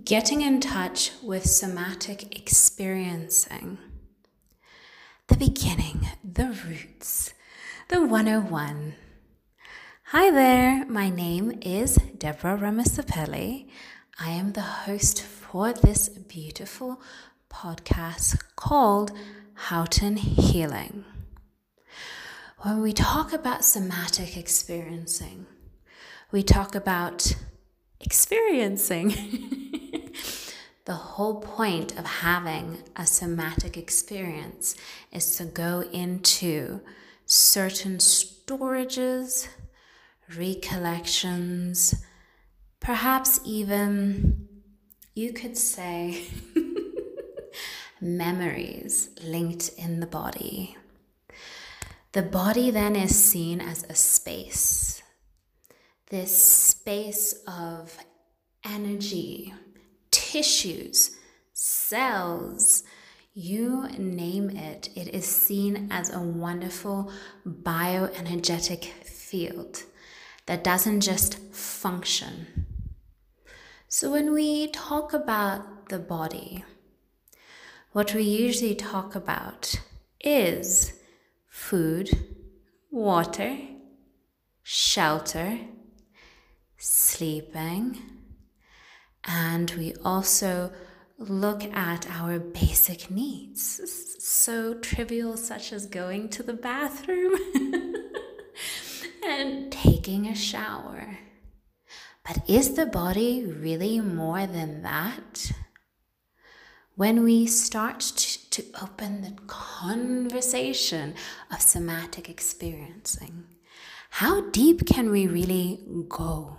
getting in touch with somatic experiencing. The beginning, the roots, the 101. Hi there, my name is Deborah Ramasapelli. I am the host for this beautiful podcast called Houghton Healing. When we talk about somatic experiencing, we talk about experiencing. the whole point of having a somatic experience is to go into certain storages, recollections, perhaps even you could say memories linked in the body. The body then is seen as a space, this space of energy, tissues, cells, you name it, it is seen as a wonderful bioenergetic field that doesn't just function. So, when we talk about the body, what we usually talk about is food, water, shelter, sleeping, and we also look at our basic needs, so trivial such as going to the bathroom and taking a shower. But is the body really more than that? When we start to open the conversation of somatic experiencing, how deep can we really go?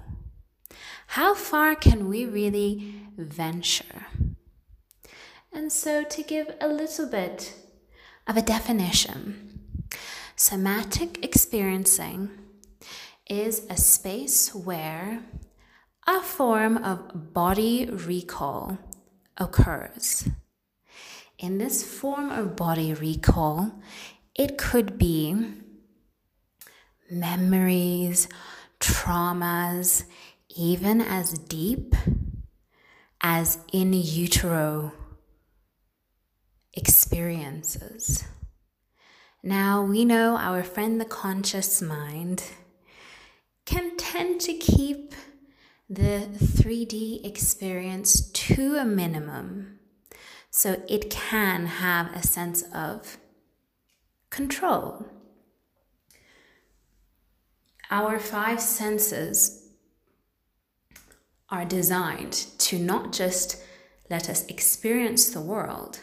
How far can we really venture? And so, to give a little bit of a definition, somatic experiencing is a space where a form of body recall occurs. In this form of body recall, it could be memories, traumas, even as deep as in utero experiences. Now, we know our friend the conscious mind can tend to keep the 3D experience to a minimum so it can have a sense of control. Our five senses are designed to not just let us experience the world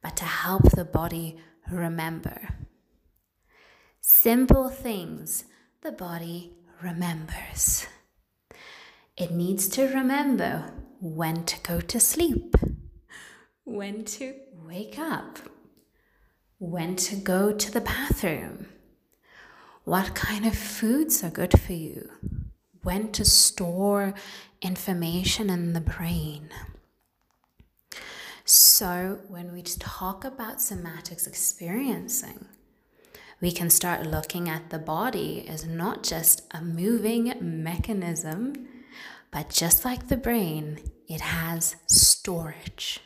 but to help the body remember. Simple things the body remembers. It needs to remember when to go to sleep, when to wake up, when to go to the bathroom, what kind of foods are good for you, when to store information in the brain. So, when we talk about somatics experiencing, we can start looking at the body as not just a moving mechanism, but just like the brain, it has storage,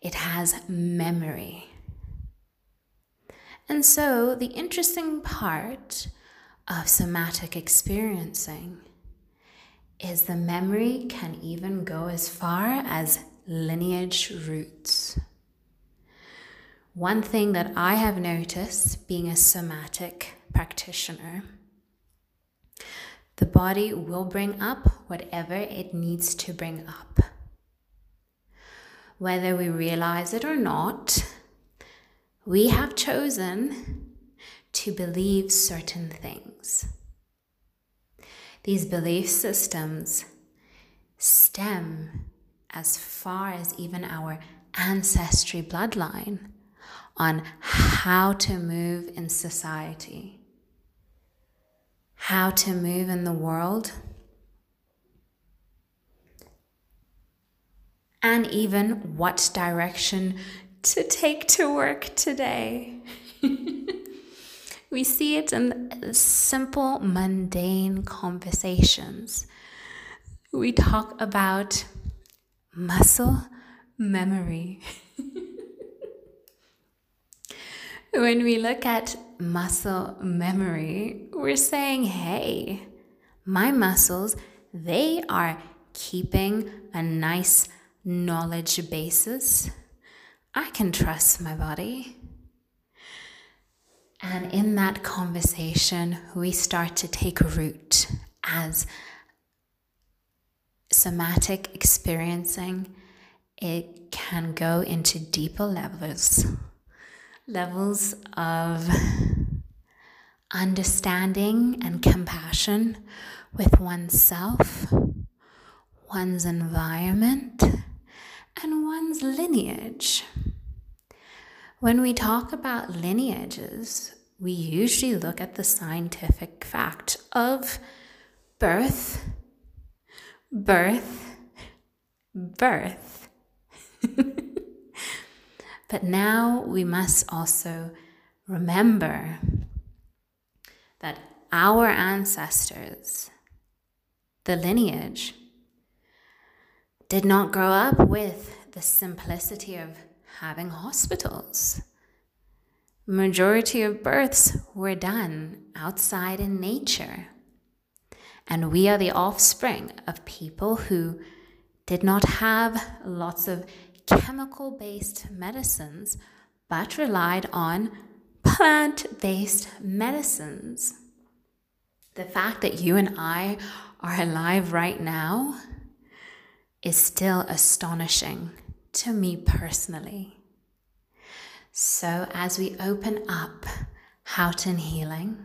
it has memory. And so, the interesting part of somatic experiencing is the memory can even go as far as lineage roots. One thing that I have noticed being a somatic practitioner, the body will bring up whatever it needs to bring up. Whether we realize it or not, we have chosen to believe certain things. These belief systems stem as far as even our ancestry bloodline on how to move in society, how to move in the world, and even what direction to take to work today. we see it in simple, mundane conversations. We talk about muscle memory. when we look at muscle memory, we're saying, hey, my muscles, they are keeping a nice knowledge basis. I can trust my body. And in that conversation, we start to take root as somatic experiencing. It can go into deeper levels, levels of understanding and compassion with oneself, one's environment, and one's lineage. When we talk about lineages, we usually look at the scientific fact of birth, birth, birth. but now we must also remember that our ancestors, the lineage, did not grow up with the simplicity of having hospitals. Majority of births were done outside in nature. And we are the offspring of people who did not have lots of chemical based medicines, but relied on plant based medicines. The fact that you and I are alive right now is still astonishing to me personally. So, as we open up Houghton Healing,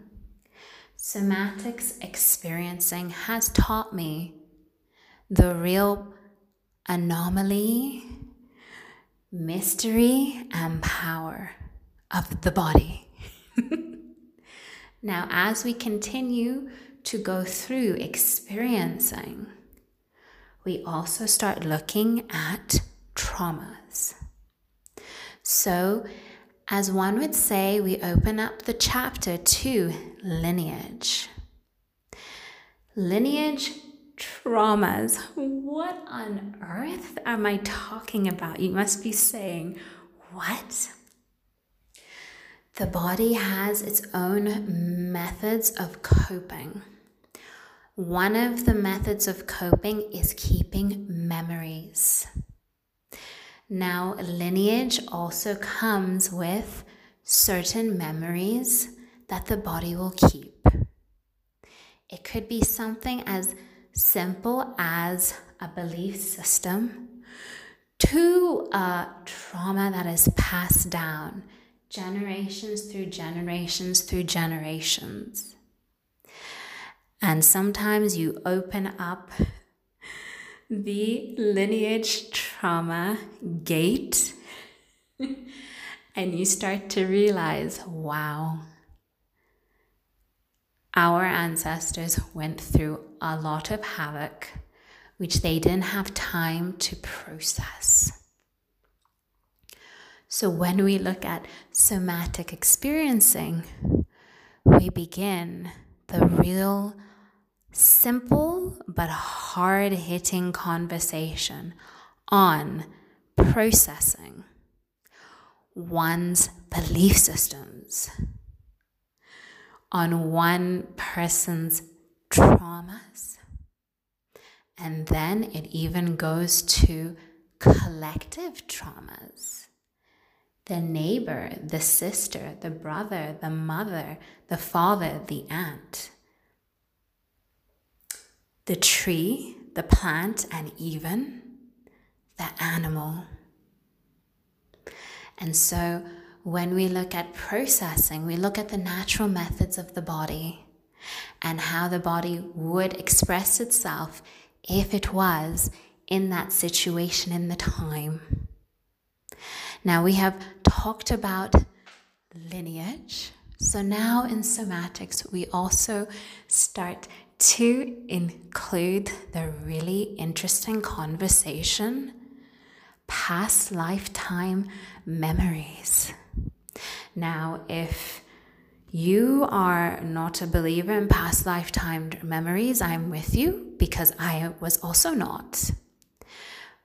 somatics experiencing has taught me the real anomaly, mystery, and power of the body. now, as we continue to go through experiencing, we also start looking at traumas. So, as one would say, we open up the chapter to lineage. Lineage traumas. What on earth am I talking about? You must be saying, What? The body has its own methods of coping. One of the methods of coping is keeping memories. Now, lineage also comes with certain memories that the body will keep. It could be something as simple as a belief system to a trauma that is passed down generations through generations through generations. And sometimes you open up the lineage trauma gate, and you start to realize wow, our ancestors went through a lot of havoc which they didn't have time to process. So, when we look at somatic experiencing, we begin the real simple but hard hitting conversation on processing one's belief systems, on one person's traumas, and then it even goes to collective traumas. The neighbor, the sister, the brother, the mother, the father, the aunt the tree, the plant, and even the animal. And so, when we look at processing, we look at the natural methods of the body and how the body would express itself if it was in that situation in the time. Now, we have talked about lineage. So, now in somatics, we also start to include the really interesting conversation past lifetime memories. Now, if you are not a believer in past lifetime memories, I'm with you because I was also not.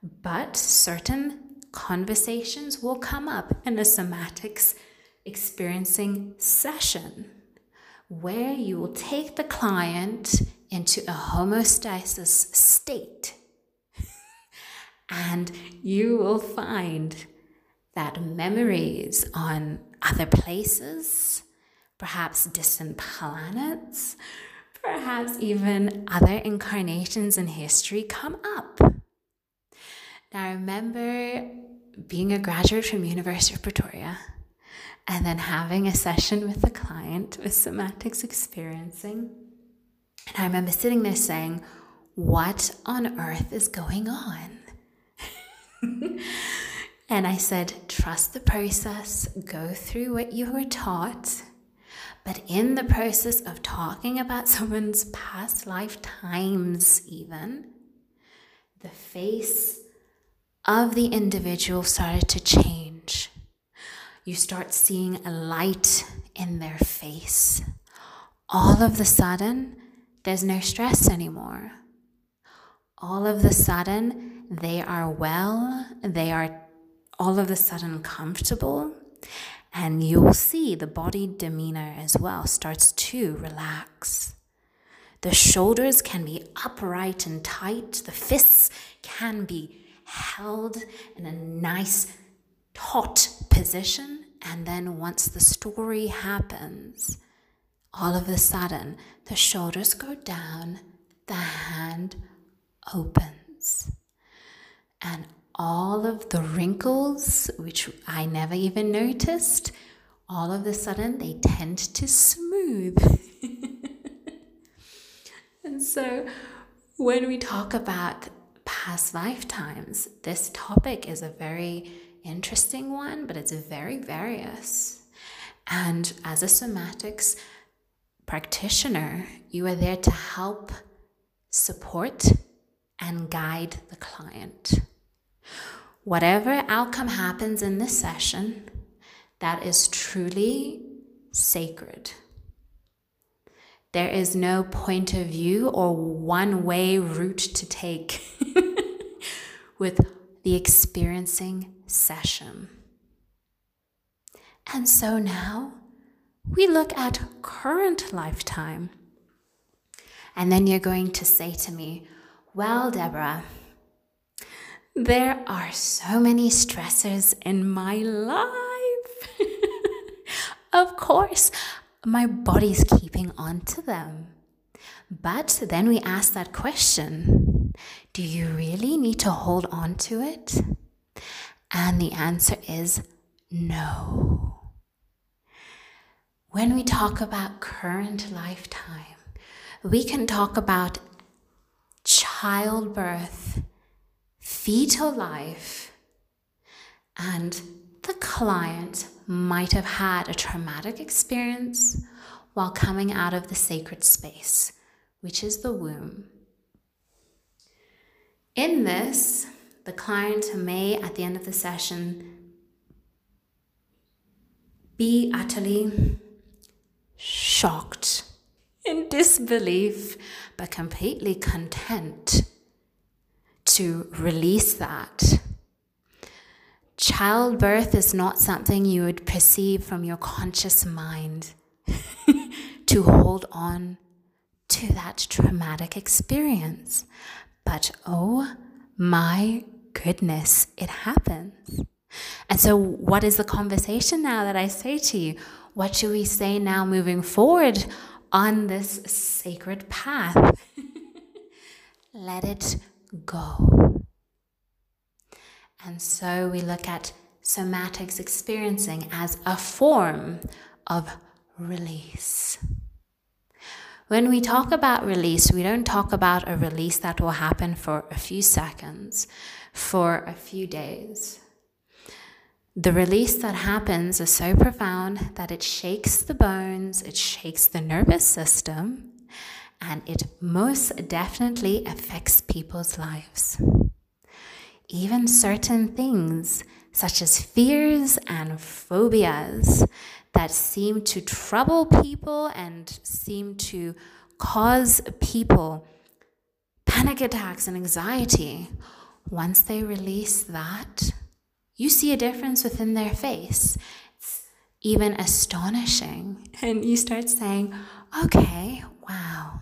But certain conversations will come up in a somatics experiencing session where you will take the client into a homeostasis state and you will find that memories on other places, perhaps distant planets, perhaps even other incarnations in history come up. Now, remember being a graduate from University of Pretoria and then having a session with the client with somatics experiencing. And I remember sitting there saying, What on earth is going on? and I said, Trust the process, go through what you were taught. But in the process of talking about someone's past lifetimes, even, the face of the individual started to change. You start seeing a light in their face. All of the sudden, there's no stress anymore. All of the sudden, they are well, they are all of a sudden comfortable, and you will see the body demeanor as well starts to relax. The shoulders can be upright and tight, the fists can be held in a nice taut position. And then once the story happens, all of a sudden the shoulders go down, the hand opens. And all of the wrinkles, which I never even noticed, all of a sudden they tend to smooth. and so when we talk about past lifetimes. This topic is a very interesting one, but it's very various. And as a somatics practitioner, you are there to help, support, and guide the client. Whatever outcome happens in this session, that is truly sacred. There is no point of view or one way route to take with the experiencing session. And so now we look at current lifetime. And then you're going to say to me, Well, Deborah, there are so many stressors in my life. of course, my body's keeping on to them. But then we ask that question do you really need to hold on to it? And the answer is no. When we talk about current lifetime, we can talk about childbirth, fetal life, and the client might have had a traumatic experience while coming out of the sacred space, which is the womb. In this, the client may, at the end of the session, be utterly shocked, in disbelief, but completely content to release that Childbirth is not something you would perceive from your conscious mind to hold on to that traumatic experience. But oh my goodness, it happens. And so, what is the conversation now that I say to you? What should we say now moving forward on this sacred path? Let it go. And so we look at somatics experiencing as a form of release. When we talk about release, we don't talk about a release that will happen for a few seconds, for a few days. The release that happens is so profound that it shakes the bones, it shakes the nervous system, and it most definitely affects people's lives even certain things, such as fears and phobias, that seem to trouble people and seem to cause people panic attacks and anxiety, once they release that, you see a difference within their face. It's even astonishing. And you start saying, okay, wow,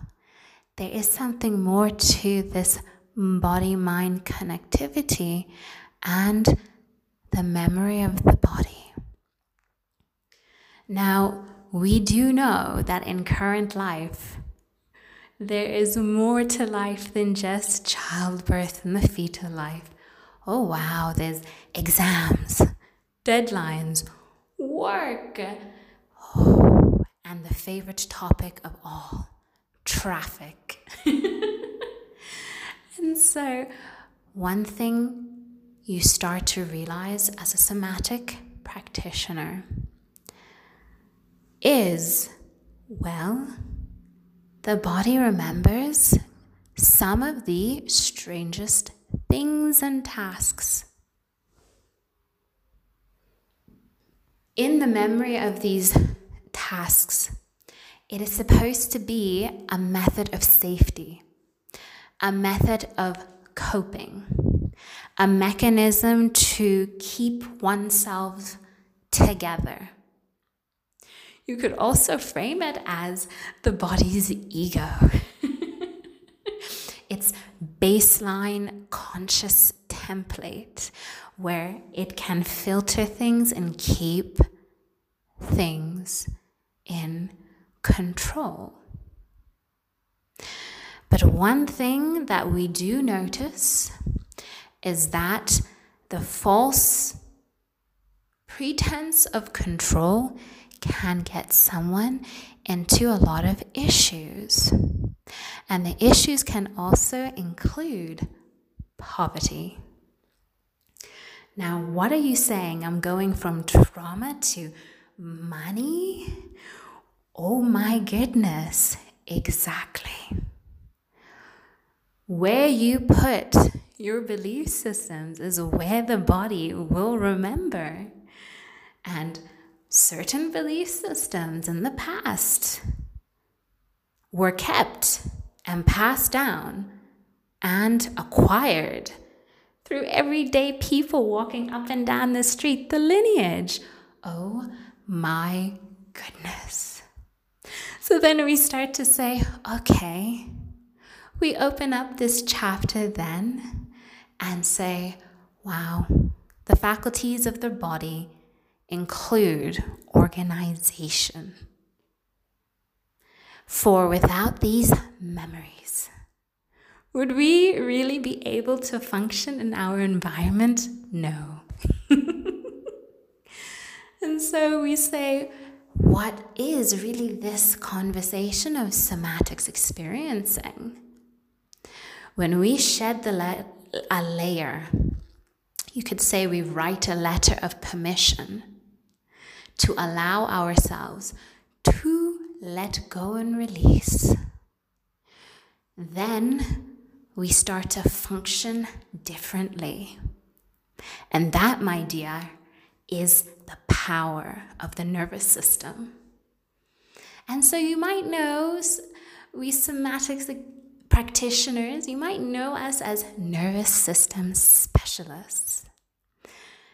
there is something more to this body mind connectivity and the memory of the body. Now, we do know that in current life, there is more to life than just childbirth and the fetal life. Oh, wow, there's exams, deadlines, work, oh, and the favorite topic of all traffic. and so, one thing you start to realize as a somatic practitioner is well, the body remembers some of the strangest things and tasks. In the memory of these tasks, it is supposed to be a method of safety, a method of coping, a mechanism to keep oneself together you could also frame it as the body's ego. its baseline conscious template where it can filter things and keep things in control. But one thing that we do notice is that the false pretense of control can get someone into a lot of issues. And the issues can also include poverty. Now, what are you saying? I'm going from trauma to money? Oh my goodness, exactly. Where you put your belief systems is where the body will remember. And certain belief systems in the past were kept and passed down and acquired through everyday people walking up and down the street, the lineage. Oh my goodness. So then we start to say, okay, we open up this chapter then and say, wow, the faculties of the body include organization. For without these memories, would we really be able to function in our environment? No. and so we say, what is really this conversation of somatics experiencing? When we shed the la- a layer, you could say we write a letter of permission to allow ourselves to let go and release. Then we start to function differently. And that, my dear, is the power of the nervous system. And so you might know, we somatics practitioners, you might know us as nervous system specialists.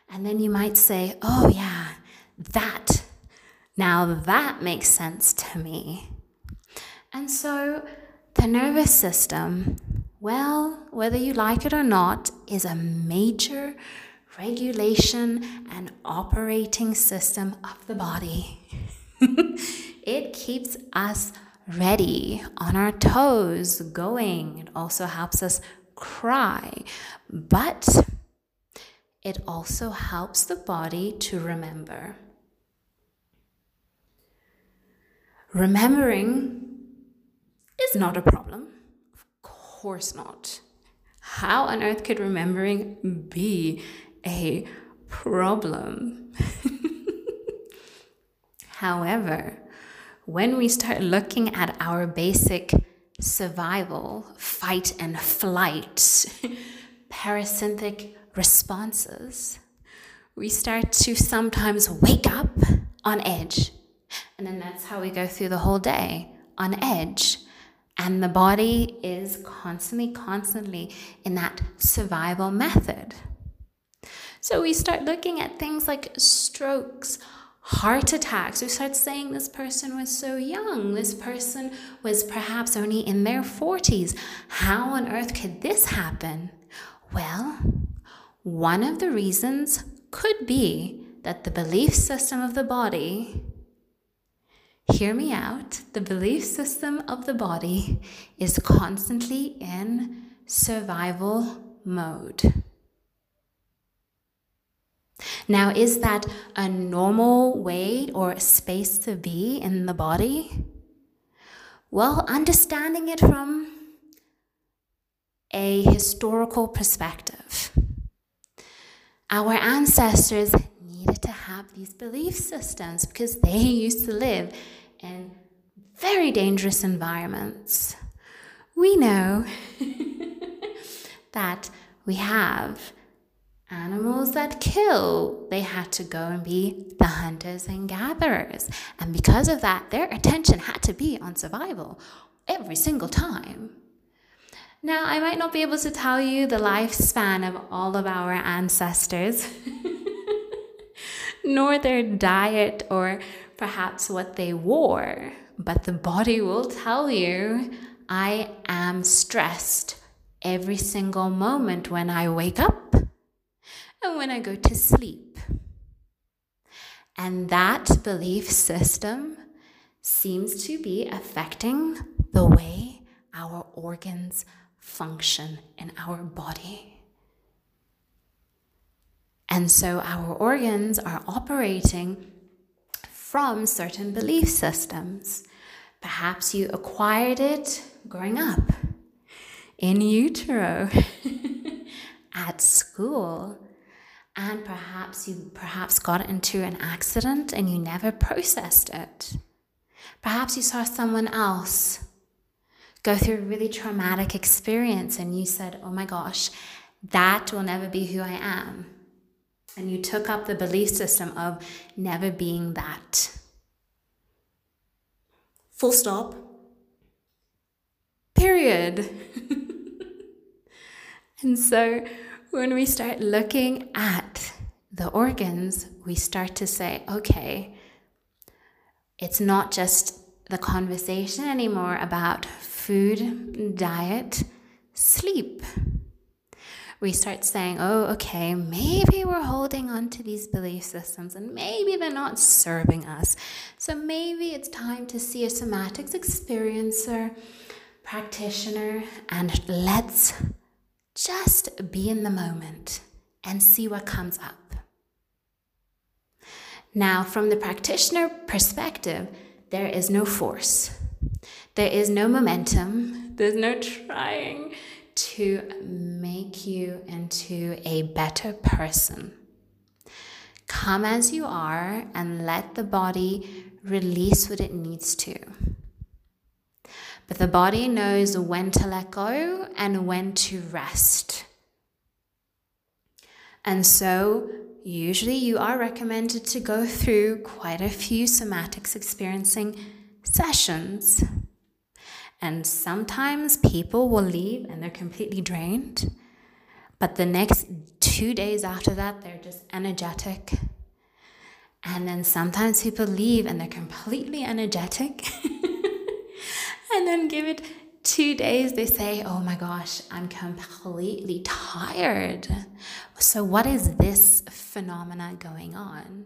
And then you might say, oh, yeah, that. Now that makes sense to me. And so the nervous system, well, whether you like it or not, is a major regulation and operating system of the body. it keeps us ready, on our toes, going. It also helps us cry. But it also helps the body to remember. Remembering is not a problem. Of course not. How on earth could remembering be a problem? However, when we start looking at our basic survival, fight and flight, parasympathetic responses, we start to sometimes wake up on edge. And then that's how we go through the whole day on edge. And the body is constantly, constantly in that survival method. So we start looking at things like strokes, heart attacks. We start saying this person was so young. This person was perhaps only in their 40s. How on earth could this happen? Well, one of the reasons could be that the belief system of the body, hear me out, the belief system of the body is constantly in survival mode. Now, is that a normal way or space to be in the body? Well, understanding it from a historical perspective. Our ancestors needed to have these belief systems because they used to live in very dangerous environments. We know that we have animals that kill. They had to go and be the hunters and gatherers. And because of that, their attention had to be on survival every single time. Now, I might not be able to tell you the lifespan of all of our ancestors, nor their diet or perhaps what they wore, but the body will tell you I am stressed every single moment when I wake up and when I go to sleep. And that belief system seems to be affecting the way our organs function in our body. And so our organs are operating from certain belief systems. Perhaps you acquired it growing up, in utero, at school, and perhaps you perhaps got into an accident and you never processed it. Perhaps you saw someone else go through a really traumatic experience and you said, "Oh my gosh, that will never be who I am." And you took up the belief system of never being that. Full stop. Period. and so when we start looking at the organs, we start to say, okay, it's not just the conversation anymore about food, diet, sleep. We start saying, oh, okay, maybe we're holding on to these belief systems and maybe they're not serving us. So maybe it's time to see a somatics experiencer, practitioner, and let's just be in the moment and see what comes up. Now, from the practitioner perspective, there is no force, there is no momentum, there's no trying to make you into a better person. Come as you are and let the body release what it needs to. But the body knows when to let go and when to rest. And so, usually, you are recommended to go through quite a few somatics experiencing sessions. And sometimes people will leave and they're completely drained. But the next two days after that, they're just energetic. And then sometimes people leave and they're completely energetic. and then give it two days, they say, Oh my gosh, I'm completely tired. So, what is this phenomena going on?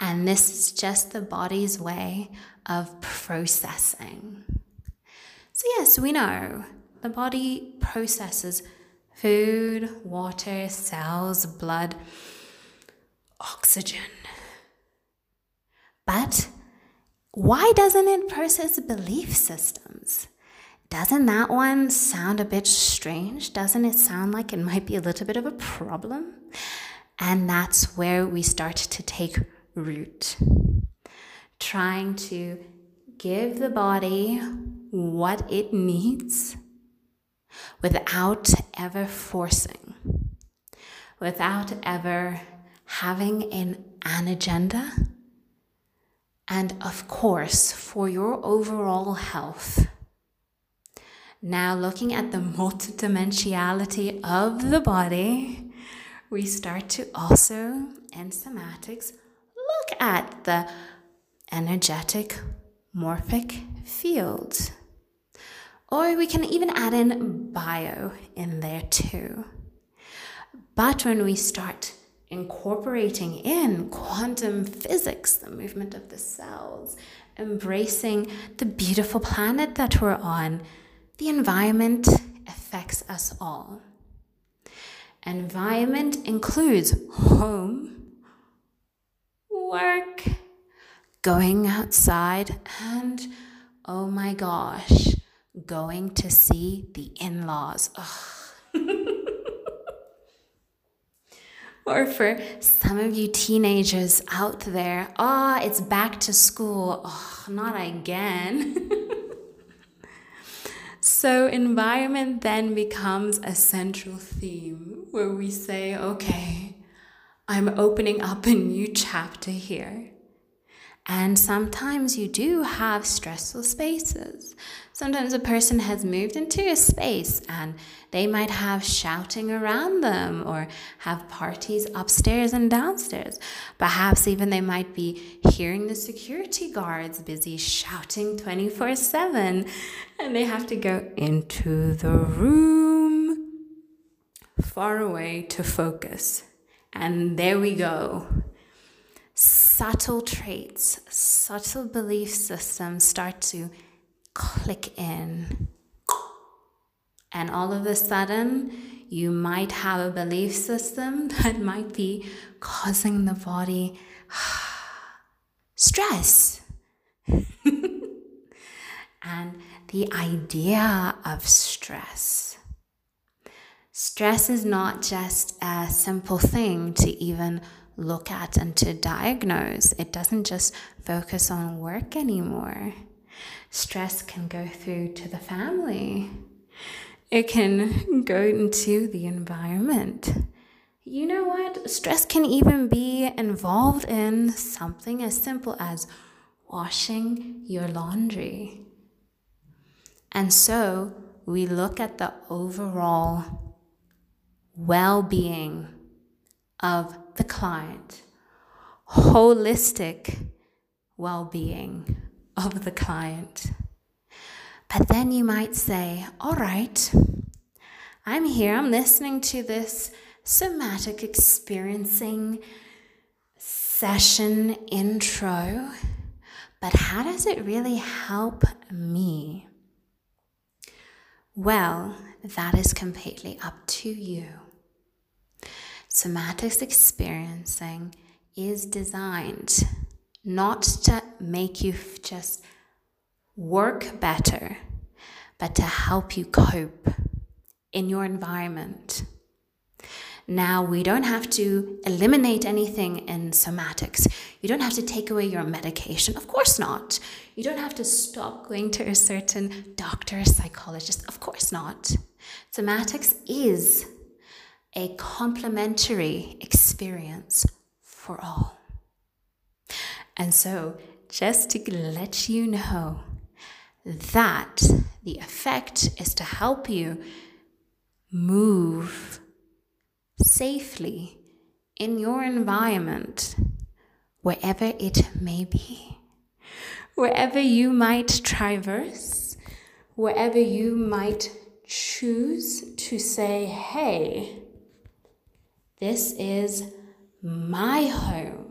And this is just the body's way of processing. So, yes, we know the body processes food, water, cells, blood, oxygen. But why doesn't it process belief systems? Doesn't that one sound a bit strange? Doesn't it sound like it might be a little bit of a problem? And that's where we start to take root. Trying to give the body what it needs without ever forcing, without ever having an, an agenda and of course, for your overall health, Now, looking at the multidimensionality of the body, we start to also, in somatics, look at the energetic morphic field. Or we can even add in bio in there too. But when we start incorporating in quantum physics, the movement of the cells, embracing the beautiful planet that we're on, the environment affects us all. Environment includes home, work, going outside, and oh my gosh, going to see the in laws. or for some of you teenagers out there, ah, oh, it's back to school. Oh, not again. So, environment then becomes a central theme where we say, okay, I'm opening up a new chapter here. And sometimes you do have stressful spaces. Sometimes a person has moved into a space and they might have shouting around them or have parties upstairs and downstairs. Perhaps even they might be hearing the security guards busy shouting 24 7 and they have to go into the room far away to focus. And there we go subtle traits, subtle belief systems start to click in. And all of a sudden, you might have a belief system that might be causing the body stress. and the idea of stress. Stress is not just a simple thing to even look at and to diagnose. It doesn't just focus on work anymore. Stress can go through to the family, it can go into the environment. You know what? Stress can even be involved in something as simple as washing your laundry. And so we look at the overall well being of the client, holistic well being of the client. But then you might say, all right, I'm here, I'm listening to this somatic experiencing session intro, but how does it really help me? Well, that is completely up to you somatics experiencing is designed not to make you just work better, but to help you cope in your environment. Now, we don't have to eliminate anything in somatics. You don't have to take away your medication. Of course not. You don't have to stop going to a certain doctor, or psychologist. Of course not. Somatics is a complementary experience for all. And so, just to let you know that the effect is to help you move safely in your environment, wherever it may be, wherever you might traverse, wherever you might choose to say, hey, this is my home.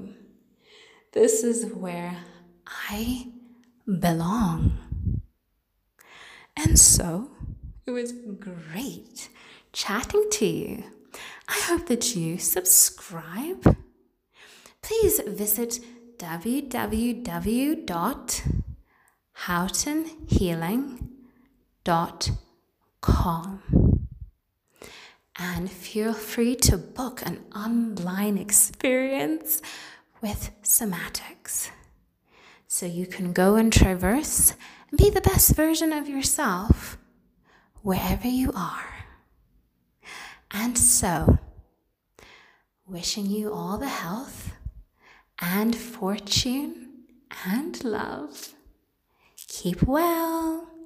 This is where I belong. And so it was great chatting to you. I hope that you subscribe. Please visit www.houghtonhealing.com and feel free to book an online experience with somatics. So you can go and traverse and be the best version of yourself wherever you are. And so, wishing you all the health and fortune and love. Keep well.